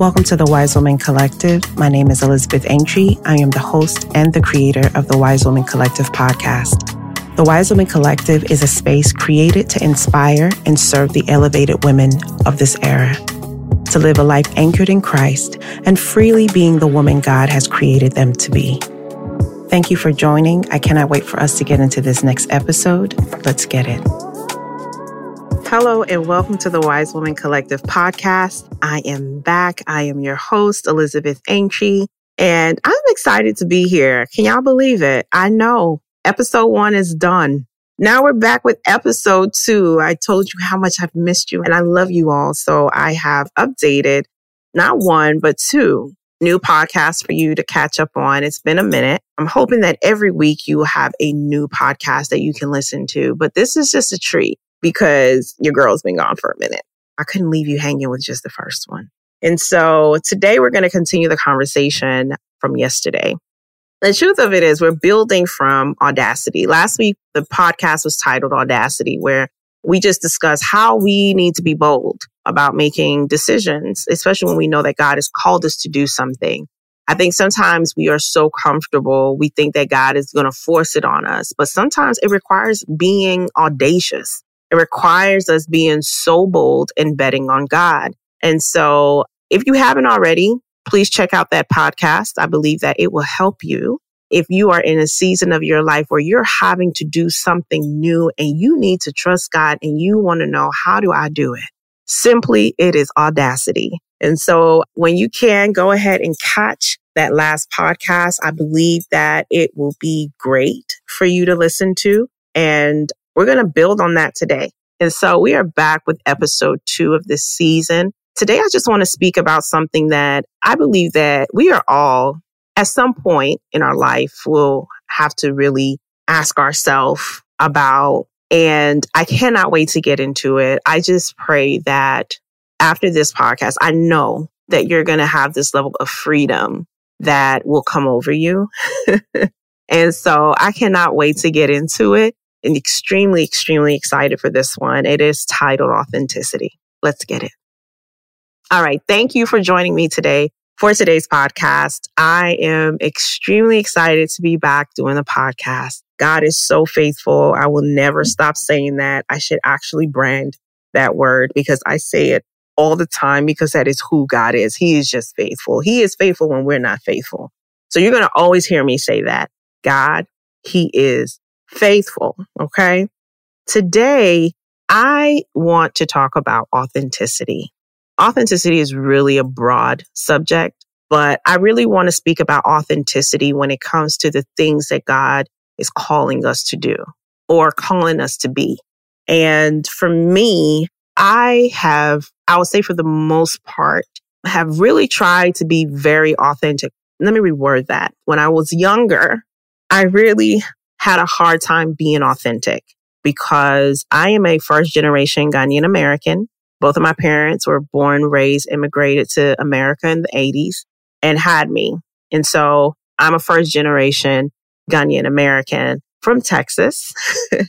Welcome to the Wise Woman Collective. My name is Elizabeth Aintree. I am the host and the creator of the Wise Woman Collective podcast. The Wise Woman Collective is a space created to inspire and serve the elevated women of this era to live a life anchored in Christ and freely being the woman God has created them to be. Thank you for joining. I cannot wait for us to get into this next episode. Let's get it. Hello, and welcome to the Wise Woman Collective podcast. I am back. I am your host, Elizabeth Aintree, and I'm excited to be here. Can y'all believe it? I know episode one is done. Now we're back with episode two. I told you how much I've missed you and I love you all. So I have updated not one, but two new podcasts for you to catch up on. It's been a minute. I'm hoping that every week you have a new podcast that you can listen to, but this is just a treat because your girl's been gone for a minute. I couldn't leave you hanging with just the first one. And so today we're going to continue the conversation from yesterday. The truth of it is we're building from audacity. Last week, the podcast was titled Audacity, where we just discussed how we need to be bold about making decisions, especially when we know that God has called us to do something. I think sometimes we are so comfortable. We think that God is going to force it on us, but sometimes it requires being audacious. It requires us being so bold and betting on God. And so if you haven't already, please check out that podcast. I believe that it will help you if you are in a season of your life where you're having to do something new and you need to trust God and you want to know, how do I do it? Simply, it is audacity. And so when you can go ahead and catch that last podcast, I believe that it will be great for you to listen to. And we're going to build on that today. And so we are back with episode two of this season. Today, I just want to speak about something that I believe that we are all at some point in our life will have to really ask ourselves about. And I cannot wait to get into it. I just pray that after this podcast, I know that you're going to have this level of freedom that will come over you. and so I cannot wait to get into it and extremely, extremely excited for this one. It is titled Authenticity. Let's get it. All right. Thank you for joining me today for today's podcast. I am extremely excited to be back doing the podcast. God is so faithful. I will never stop saying that. I should actually brand that word because I say it all the time because that is who God is. He is just faithful. He is faithful when we're not faithful. So you're going to always hear me say that. God, He is faithful. Okay. Today, I want to talk about authenticity. Authenticity is really a broad subject, but I really want to speak about authenticity when it comes to the things that God is calling us to do or calling us to be. And for me, I have, I would say for the most part, have really tried to be very authentic. Let me reword that. When I was younger, I really had a hard time being authentic because I am a first generation Ghanaian American. Both of my parents were born, raised, immigrated to America in the 80s and had me. And so I'm a first generation Ghanaian American from Texas.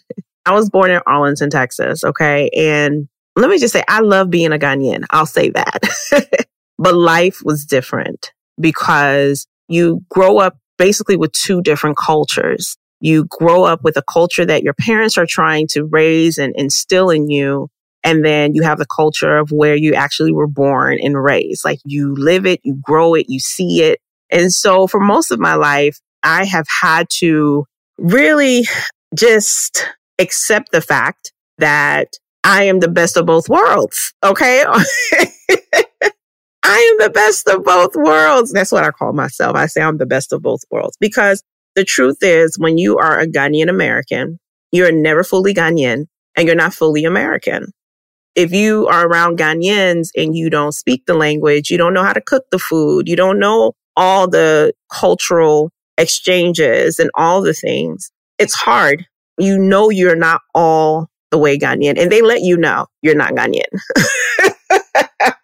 I was born in Arlington, Texas. Okay. And let me just say, I love being a Ghanaian. I'll say that. but life was different because you grow up basically with two different cultures you grow up with a culture that your parents are trying to raise and instill in you. And then you have the culture of where you actually were born and raised. Like you live it, you grow it, you see it. And so for most of my life, I have had to really just accept the fact that I am the best of both worlds. Okay. I am the best of both worlds. That's what I call myself. I say I'm the best of both worlds because the truth is, when you are a Ghanaian American, you're never fully Ghanaian and you're not fully American. If you are around Ghanaians and you don't speak the language, you don't know how to cook the food, you don't know all the cultural exchanges and all the things, it's hard. You know, you're not all the way Ghanaian and they let you know you're not Ghanaian.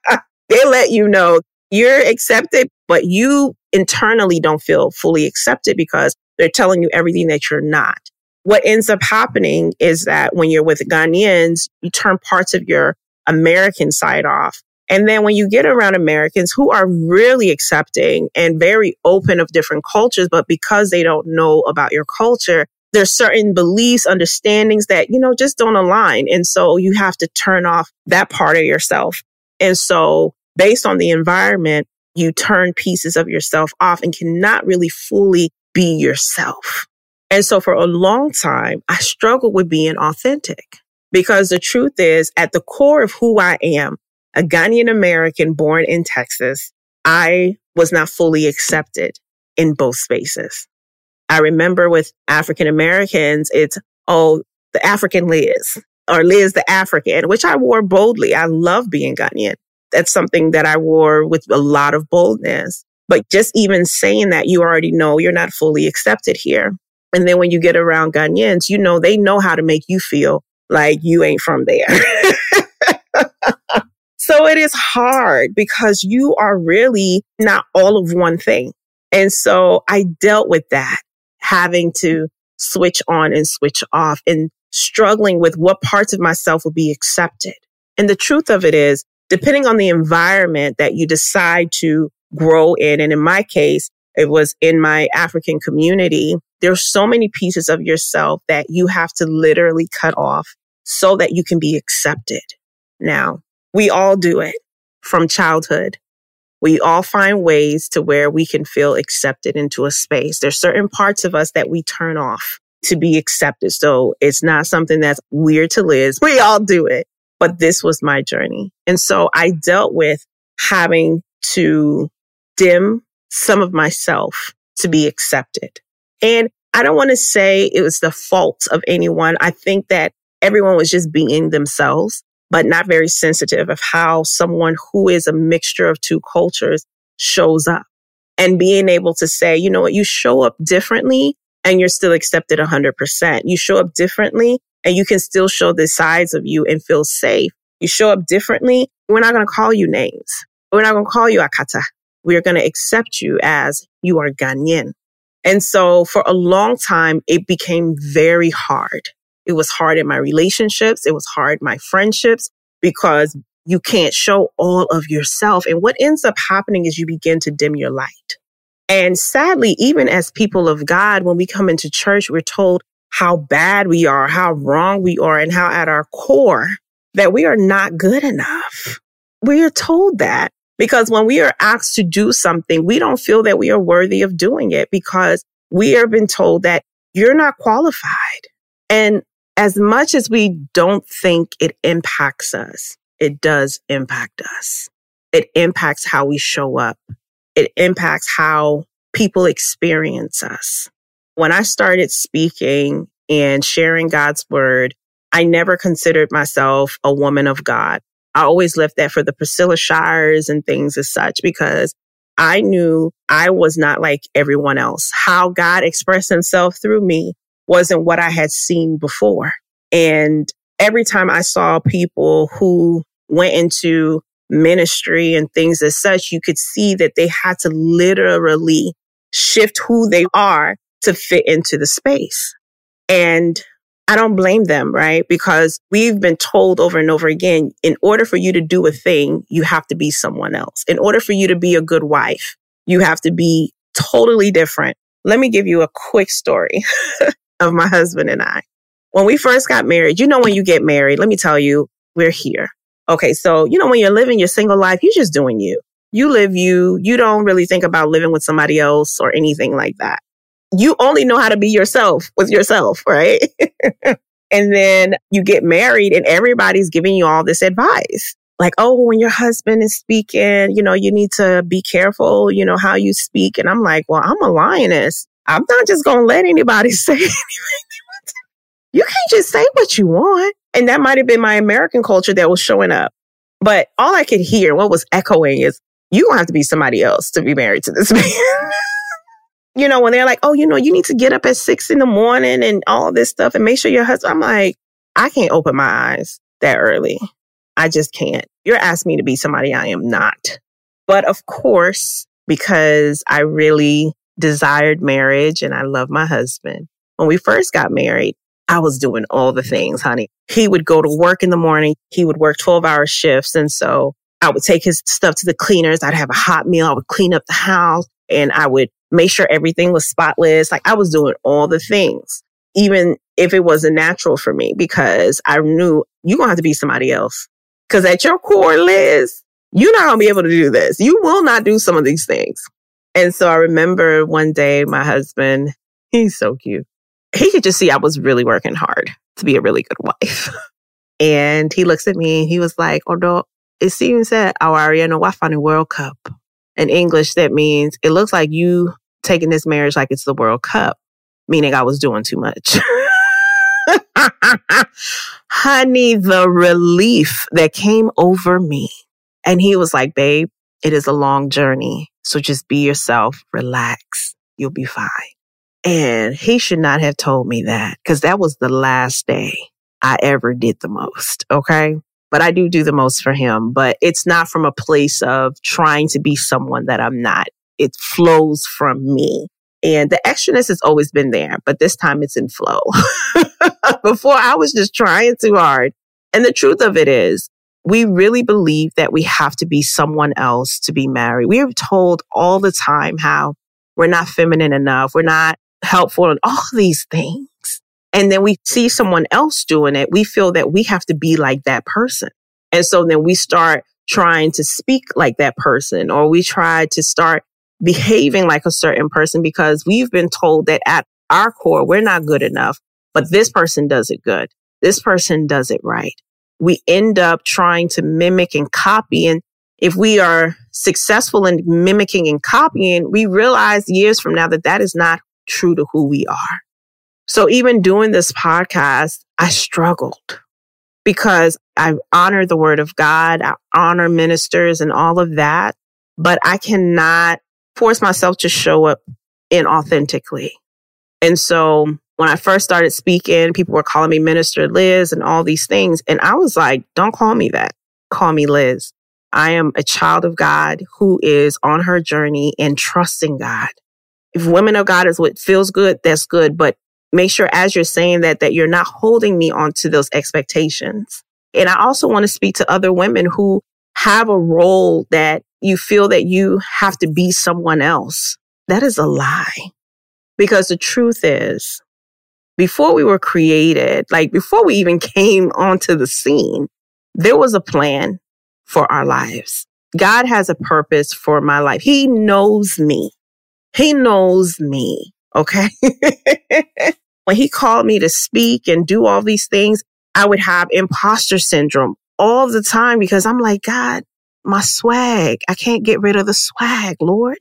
they let you know you're accepted, but you internally don't feel fully accepted because they're telling you everything that you're not. What ends up happening is that when you're with Ghanaians, you turn parts of your American side off And then when you get around Americans who are really accepting and very open of different cultures, but because they don't know about your culture, there's certain beliefs, understandings that, you know, just don't align. And so you have to turn off that part of yourself. And so based on the environment, you turn pieces of yourself off and cannot really fully be yourself. And so for a long time, I struggled with being authentic because the truth is at the core of who I am, a Ghanaian American born in Texas, I was not fully accepted in both spaces. I remember with African Americans, it's, oh, the African Liz or Liz the African, which I wore boldly. I love being Ghanaian. That's something that I wore with a lot of boldness. But just even saying that, you already know you're not fully accepted here. And then when you get around Ghanaians, you know, they know how to make you feel like you ain't from there. So it is hard because you are really not all of one thing. And so I dealt with that, having to switch on and switch off and struggling with what parts of myself will be accepted. And the truth of it is, depending on the environment that you decide to grow in, and in my case, it was in my African community, there's so many pieces of yourself that you have to literally cut off so that you can be accepted. Now, we all do it from childhood. We all find ways to where we can feel accepted into a space. There's certain parts of us that we turn off to be accepted. So it's not something that's weird to Liz. We all do it. But this was my journey. And so I dealt with having to dim some of myself to be accepted. And I don't want to say it was the fault of anyone. I think that everyone was just being themselves but not very sensitive of how someone who is a mixture of two cultures shows up and being able to say, you know what, you show up differently and you're still accepted 100%. You show up differently and you can still show the sides of you and feel safe. You show up differently. We're not going to call you names. We're not going to call you Akata. We're going to accept you as you are Ghanaian. And so for a long time, it became very hard it was hard in my relationships. It was hard my friendships because you can't show all of yourself. And what ends up happening is you begin to dim your light. And sadly, even as people of God, when we come into church, we're told how bad we are, how wrong we are, and how at our core that we are not good enough. We are told that because when we are asked to do something, we don't feel that we are worthy of doing it because we have been told that you're not qualified. And as much as we don't think it impacts us, it does impact us. It impacts how we show up. It impacts how people experience us. When I started speaking and sharing God's word, I never considered myself a woman of God. I always left that for the Priscilla Shirers and things as such because I knew I was not like everyone else. How God expressed himself through me wasn't what I had seen before. And every time I saw people who went into ministry and things as such, you could see that they had to literally shift who they are to fit into the space. And I don't blame them, right? Because we've been told over and over again, in order for you to do a thing, you have to be someone else. In order for you to be a good wife, you have to be totally different. Let me give you a quick story of my husband and I. When we first got married, you know, when you get married, let me tell you, we're here. Okay. So, you know, when you're living your single life, you're just doing you. You live you. You don't really think about living with somebody else or anything like that. You only know how to be yourself with yourself, right? and then you get married and everybody's giving you all this advice. Like, oh, when your husband is speaking, you know, you need to be careful, you know, how you speak. And I'm like, well, I'm a lioness. I'm not just going to let anybody say anything you can't just say what you want. And that might have been my American culture that was showing up. But all I could hear, what was echoing is, you don't have to be somebody else to be married to this man. You know, when they're like, oh, you know, you need to get up at six in the morning and all this stuff and make sure your husband, I'm like, I can't open my eyes that early. I just can't. You're asking me to be somebody I am not. But of course, because I really desired marriage and I love my husband, when we first got married, I was doing all the things, honey. He would go to work in the morning. He would work 12 hour shifts. And so I would take his stuff to the cleaners. I'd have a hot meal. I would clean up the house and I would make sure everything was spotless. Like I was doing all the things, even if it wasn't natural for me, because I knew you're going to have to be somebody else. Cause at your core, Liz, you're not going to be able to do this. You will not do some of these things. And so I remember one day my husband, he's so cute. He could just see I was really working hard to be a really good wife. and he looks at me and he was like, although it seems that our Ariana Wafani World Cup in English, that means it looks like you taking this marriage like it's the World Cup, meaning I was doing too much. Honey, the relief that came over me. And he was like, babe, it is a long journey. So just be yourself, relax, you'll be fine. And he should not have told me that because that was the last day I ever did the most. Okay. But I do do the most for him, but it's not from a place of trying to be someone that I'm not. It flows from me. And the extraness has always been there, but this time it's in flow. Before I was just trying too hard. And the truth of it is, we really believe that we have to be someone else to be married. We are told all the time how we're not feminine enough. We're not helpful and all these things. And then we see someone else doing it. We feel that we have to be like that person. And so then we start trying to speak like that person or we try to start behaving like a certain person because we've been told that at our core, we're not good enough, but this person does it good. This person does it right we end up trying to mimic and copy. And if we are successful in mimicking and copying, we realize years from now that that is not true to who we are. So even doing this podcast, I struggled because I honor the word of God. I honor ministers and all of that, but I cannot force myself to show up inauthentically. And so when I first started speaking, people were calling me Minister Liz and all these things. And I was like, don't call me that. Call me Liz. I am a child of God who is on her journey and trusting God. If women of God is what feels good, that's good. But make sure as you're saying that, that you're not holding me onto those expectations. And I also want to speak to other women who have a role that you feel that you have to be someone else. That is a lie. Because the truth is before we were created, like before we even came onto the scene, there was a plan for our lives. God has a purpose for my life. He knows me. He knows me. Okay. when he called me to speak and do all these things, I would have imposter syndrome all the time because I'm like, God, my swag, I can't get rid of the swag, Lord.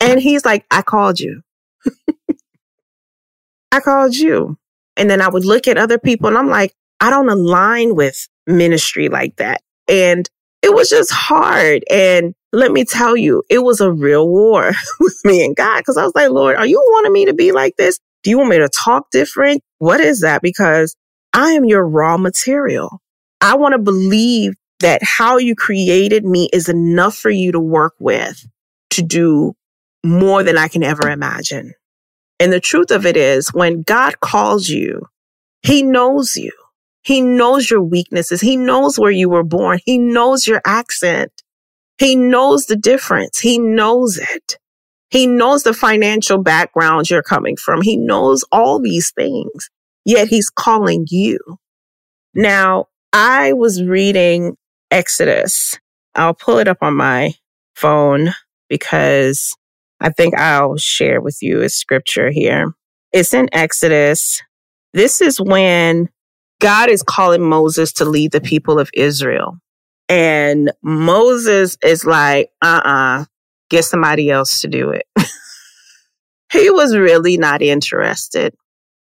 And he's like, I called you. I called you. And then I would look at other people and I'm like, I don't align with ministry like that. And it was just hard. And let me tell you, it was a real war with me and God because I was like, Lord, are you wanting me to be like this? Do you want me to talk different? What is that? Because I am your raw material. I want to believe that how you created me is enough for you to work with to do more than I can ever imagine. And the truth of it is when God calls you, he knows you. He knows your weaknesses. He knows where you were born. He knows your accent. He knows the difference. He knows it. He knows the financial background you're coming from. He knows all these things, yet he's calling you. Now, I was reading Exodus. I'll pull it up on my phone because I think I'll share with you a scripture here. It's in Exodus. This is when God is calling Moses to lead the people of Israel. And Moses is like, uh uh-uh, uh get somebody else to do it. he was really not interested.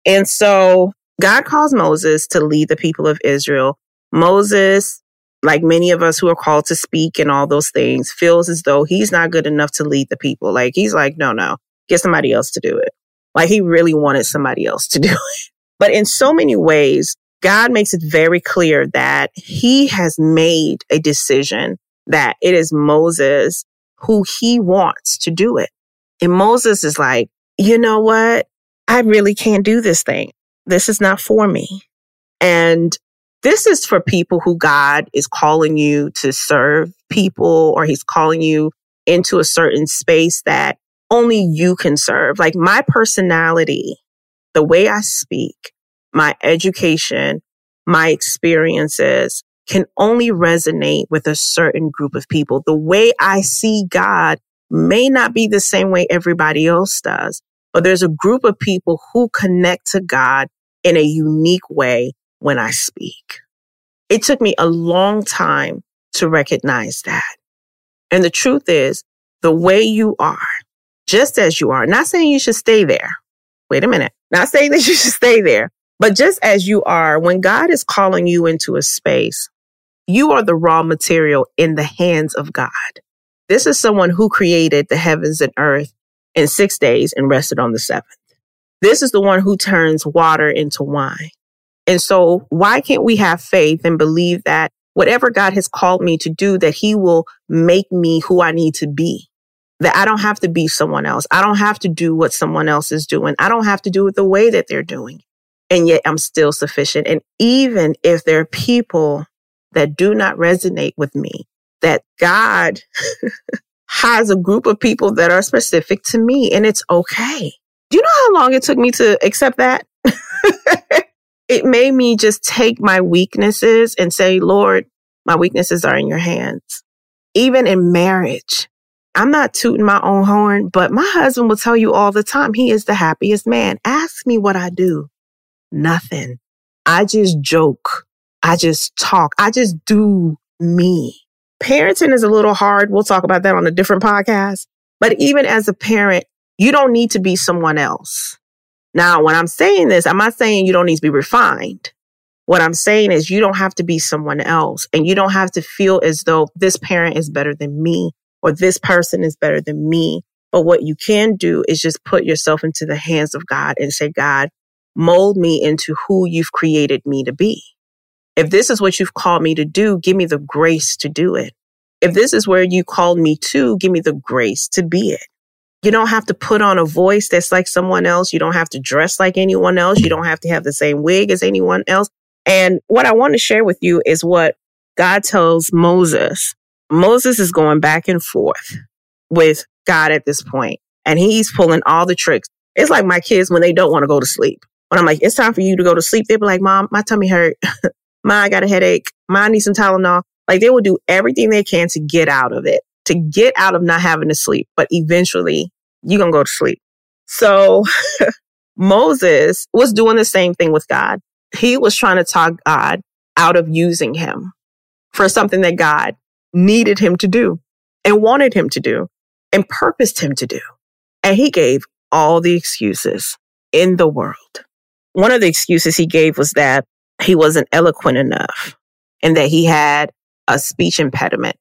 And so God calls Moses to lead the people of Israel. Moses like many of us who are called to speak and all those things, feels as though he's not good enough to lead the people. Like he's like, no, no, get somebody else to do it. Like he really wanted somebody else to do it. But in so many ways, God makes it very clear that he has made a decision that it is Moses who he wants to do it. And Moses is like, you know what? I really can't do this thing. This is not for me. And This is for people who God is calling you to serve people or he's calling you into a certain space that only you can serve. Like my personality, the way I speak, my education, my experiences can only resonate with a certain group of people. The way I see God may not be the same way everybody else does, but there's a group of people who connect to God in a unique way when I speak. It took me a long time to recognize that. And the truth is, the way you are, just as you are, not saying you should stay there. Wait a minute. Not saying that you should stay there, but just as you are, when God is calling you into a space, you are the raw material in the hands of God. This is someone who created the heavens and earth in six days and rested on the seventh. This is the one who turns water into wine. And so why can't we have faith and believe that whatever God has called me to do, that he will make me who I need to be? That I don't have to be someone else. I don't have to do what someone else is doing. I don't have to do it the way that they're doing. And yet I'm still sufficient. And even if there are people that do not resonate with me, that God has a group of people that are specific to me and it's okay. Do you know how long it took me to accept that? it made me just take my weaknesses and say, Lord, my weaknesses are in your hands. Even in marriage, I'm not tooting my own horn, but my husband will tell you all the time, he is the happiest man. Ask me what I do. Nothing. I just joke. I just talk. I just do me. Parenting is a little hard. We'll talk about that on a different podcast. But even as a parent, you don't need to be someone else. Now, when I'm saying this, I'm not saying you don't need to be refined. What I'm saying is you don't have to be someone else and you don't have to feel as though this parent is better than me or this person is better than me. But what you can do is just put yourself into the hands of God and say, God, mold me into who you've created me to be. If this is what you've called me to do, give me the grace to do it. If this is where you called me to, give me the grace to be it. You don't have to put on a voice that's like someone else. You don't have to dress like anyone else. You don't have to have the same wig as anyone else. And what I want to share with you is what God tells Moses. Moses is going back and forth with God at this point, and he's pulling all the tricks. It's like my kids when they don't want to go to sleep. When I'm like, it's time for you to go to sleep, they'll be like, Mom, my tummy hurt. Mom, I got a headache. Mom, I need some Tylenol. Like they will do everything they can to get out of it to get out of not having to sleep, but eventually you're going to go to sleep. So Moses was doing the same thing with God. He was trying to talk God out of using him for something that God needed him to do and wanted him to do and purposed him to do. And he gave all the excuses in the world. One of the excuses he gave was that he wasn't eloquent enough and that he had a speech impediment.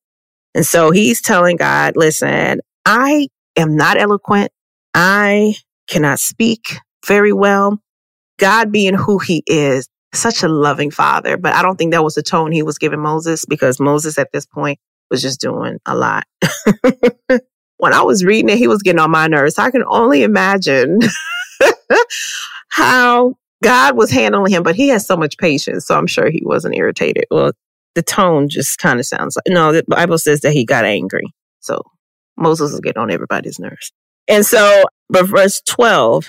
And so he's telling God, listen, I am not eloquent. I cannot speak very well. God being who he is, such a loving father. But I don't think that was the tone he was giving Moses because Moses at this point was just doing a lot. when I was reading it, he was getting on my nerves. I can only imagine how God was handling him, but he has so much patience. So I'm sure he wasn't irritated. Well, the tone just kind of sounds like no, the Bible says that he got angry. So Moses was getting on everybody's nerves. And so, but verse 12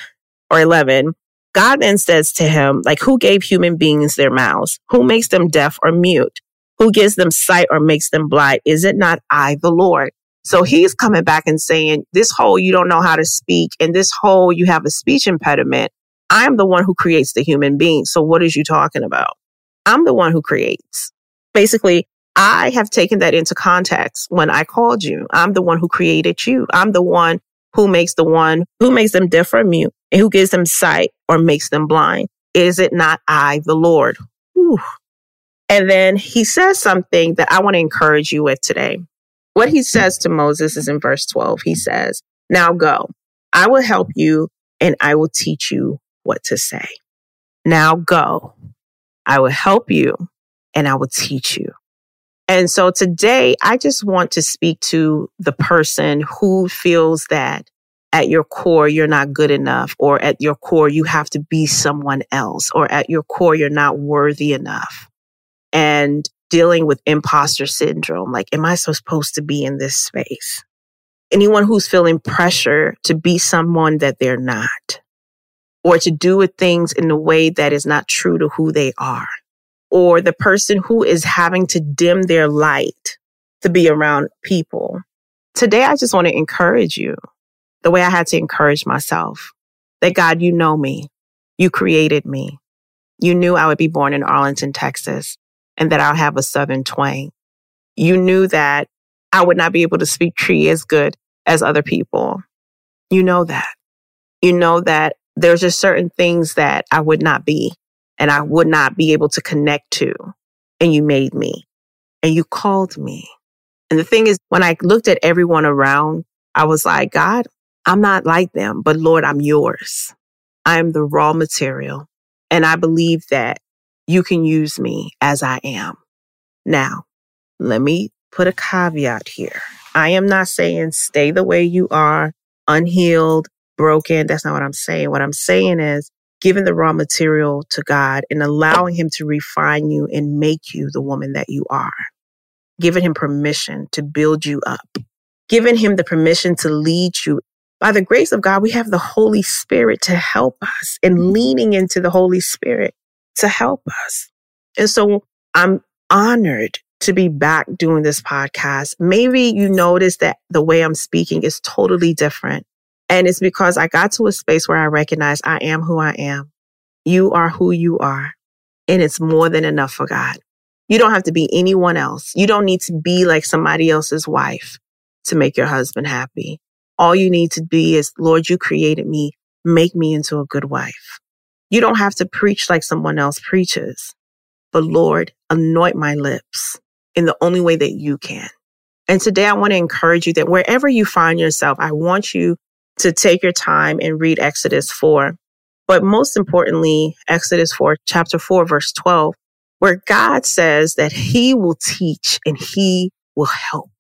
or 11, God then says to him, like, who gave human beings their mouths? Who makes them deaf or mute? Who gives them sight or makes them blind? Is it not I, the Lord? So he's coming back and saying, this whole you don't know how to speak and this whole you have a speech impediment. I'm the one who creates the human being. So what is you talking about? I'm the one who creates basically, I have taken that into context when I called you. I'm the one who created you. I'm the one who makes the one who makes them deaf or mute and who gives them sight or makes them blind. Is it not I, the Lord? Whew. And then he says something that I want to encourage you with today. What he says to Moses is in verse 12. He says, Now go, I will help you and I will teach you what to say. Now go, I will help you and I will teach you. And so today I just want to speak to the person who feels that at your core, you're not good enough, or at your core, you have to be someone else, or at your core, you're not worthy enough. and dealing with imposter syndrome. Like, am I supposed to be in this space? Anyone who's feeling pressure to be someone that they're not or to do with things in a way that is not true to who they are or the person who is having to dim their light to be around people. Today, I just want to encourage you the way I had to encourage myself that God, you know me. You created me. You knew I would be born in Arlington, Texas, and that I'll have a Southern twang. You knew that I would not be able to speak Twi as good as other people. You know that. You know that there's just certain things that I would not be and I would not be able to connect to. And you made me and you called me. And the thing is, when I looked at everyone around, I was like, God, I'm not like them, but Lord, I'm yours. I am the raw material. And I believe that you can use me as I am. Now, let me put a caveat here. I am not saying stay the way you are, unhealed, broken. That's not what I'm saying. What I'm saying is giving the raw material to God and allowing Him to refine you and make you the woman that you are. Giving Him permission to build you up. Giving Him the permission to lead you. By the grace of God, we have the Holy Spirit to help us and mm-hmm. leaning into the Holy Spirit to help us. And so I'm honored to be back doing this podcast. Maybe you notice that the way I'm speaking is totally different. And it's because I got to a space where I recognize I am who I am. You are who you are. And it's more than enough for God. You don't have to be anyone else. You don't need to be like somebody else's wife to make your husband happy. All you need to be is, Lord, you created me. Make me into a good wife. You don't have to preach like someone else preaches, but Lord, anoint my lips in the only way that you can. And today I want to encourage you that wherever you find yourself, I want you to take your time and read Exodus 4. But most importantly, Exodus 4, chapter 4, verse 12, where God says that he will teach and he will help.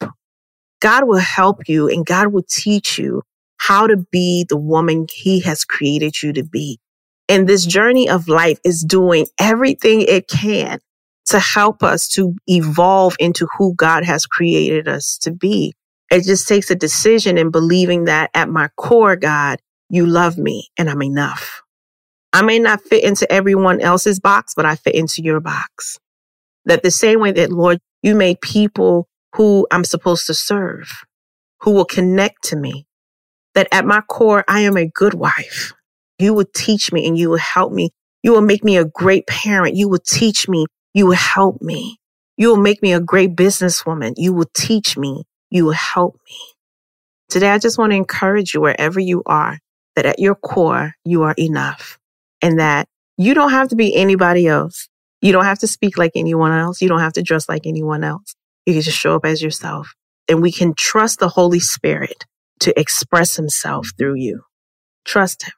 God will help you and God will teach you how to be the woman he has created you to be. And this journey of life is doing everything it can to help us to evolve into who God has created us to be. It just takes a decision and believing that at my core, God, you love me and I'm enough. I may not fit into everyone else's box, but I fit into your box. That the same way that, Lord, you made people who I'm supposed to serve, who will connect to me, that at my core, I am a good wife. You will teach me and you will help me. You will make me a great parent. You will teach me. You will help me. You will make me a great businesswoman. You will teach me you help me. Today, I just want to encourage you wherever you are that at your core, you are enough and that you don't have to be anybody else. You don't have to speak like anyone else. You don't have to dress like anyone else. You can just show up as yourself and we can trust the Holy Spirit to express himself through you. Trust him.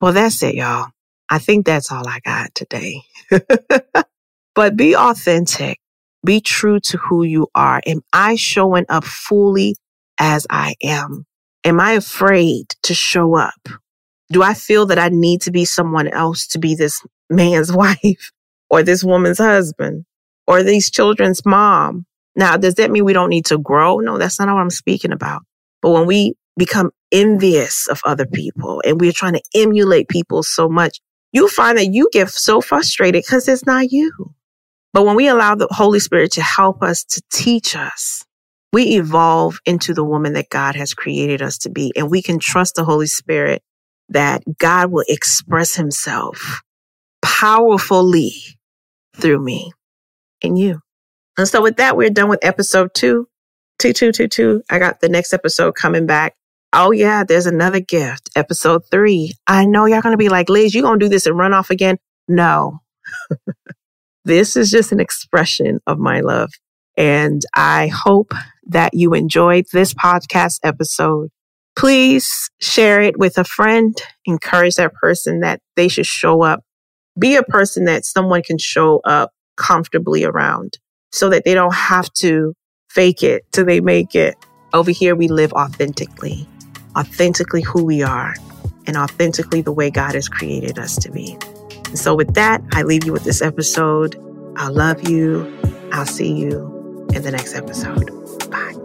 Well, that's it, y'all. I think that's all I got today. but be authentic. Be true to who you are. Am I showing up fully as I am? Am I afraid to show up? Do I feel that I need to be someone else to be this man's wife or this woman's husband or these children's mom? Now, does that mean we don't need to grow? No, that's not what I'm speaking about. But when we become envious of other people and we're trying to emulate people so much, you find that you get so frustrated because it's not you. But when we allow the Holy Spirit to help us to teach us, we evolve into the woman that God has created us to be. And we can trust the Holy Spirit that God will express himself powerfully through me and you. And so with that, we're done with episode two, two, two, two, two. I got the next episode coming back. Oh yeah, there's another gift. Episode three. I know y'all to be like, Liz, you to do this and run off again? No. This is just an expression of my love. And I hope that you enjoyed this podcast episode. Please share it with a friend. Encourage that person that they should show up. Be a person that someone can show up comfortably around so that they don't have to fake it till they make it. Over here, we live authentically, authentically who we are, and authentically the way God has created us to be. And so, with that, I leave you with this episode. I love you. I'll see you in the next episode. Bye.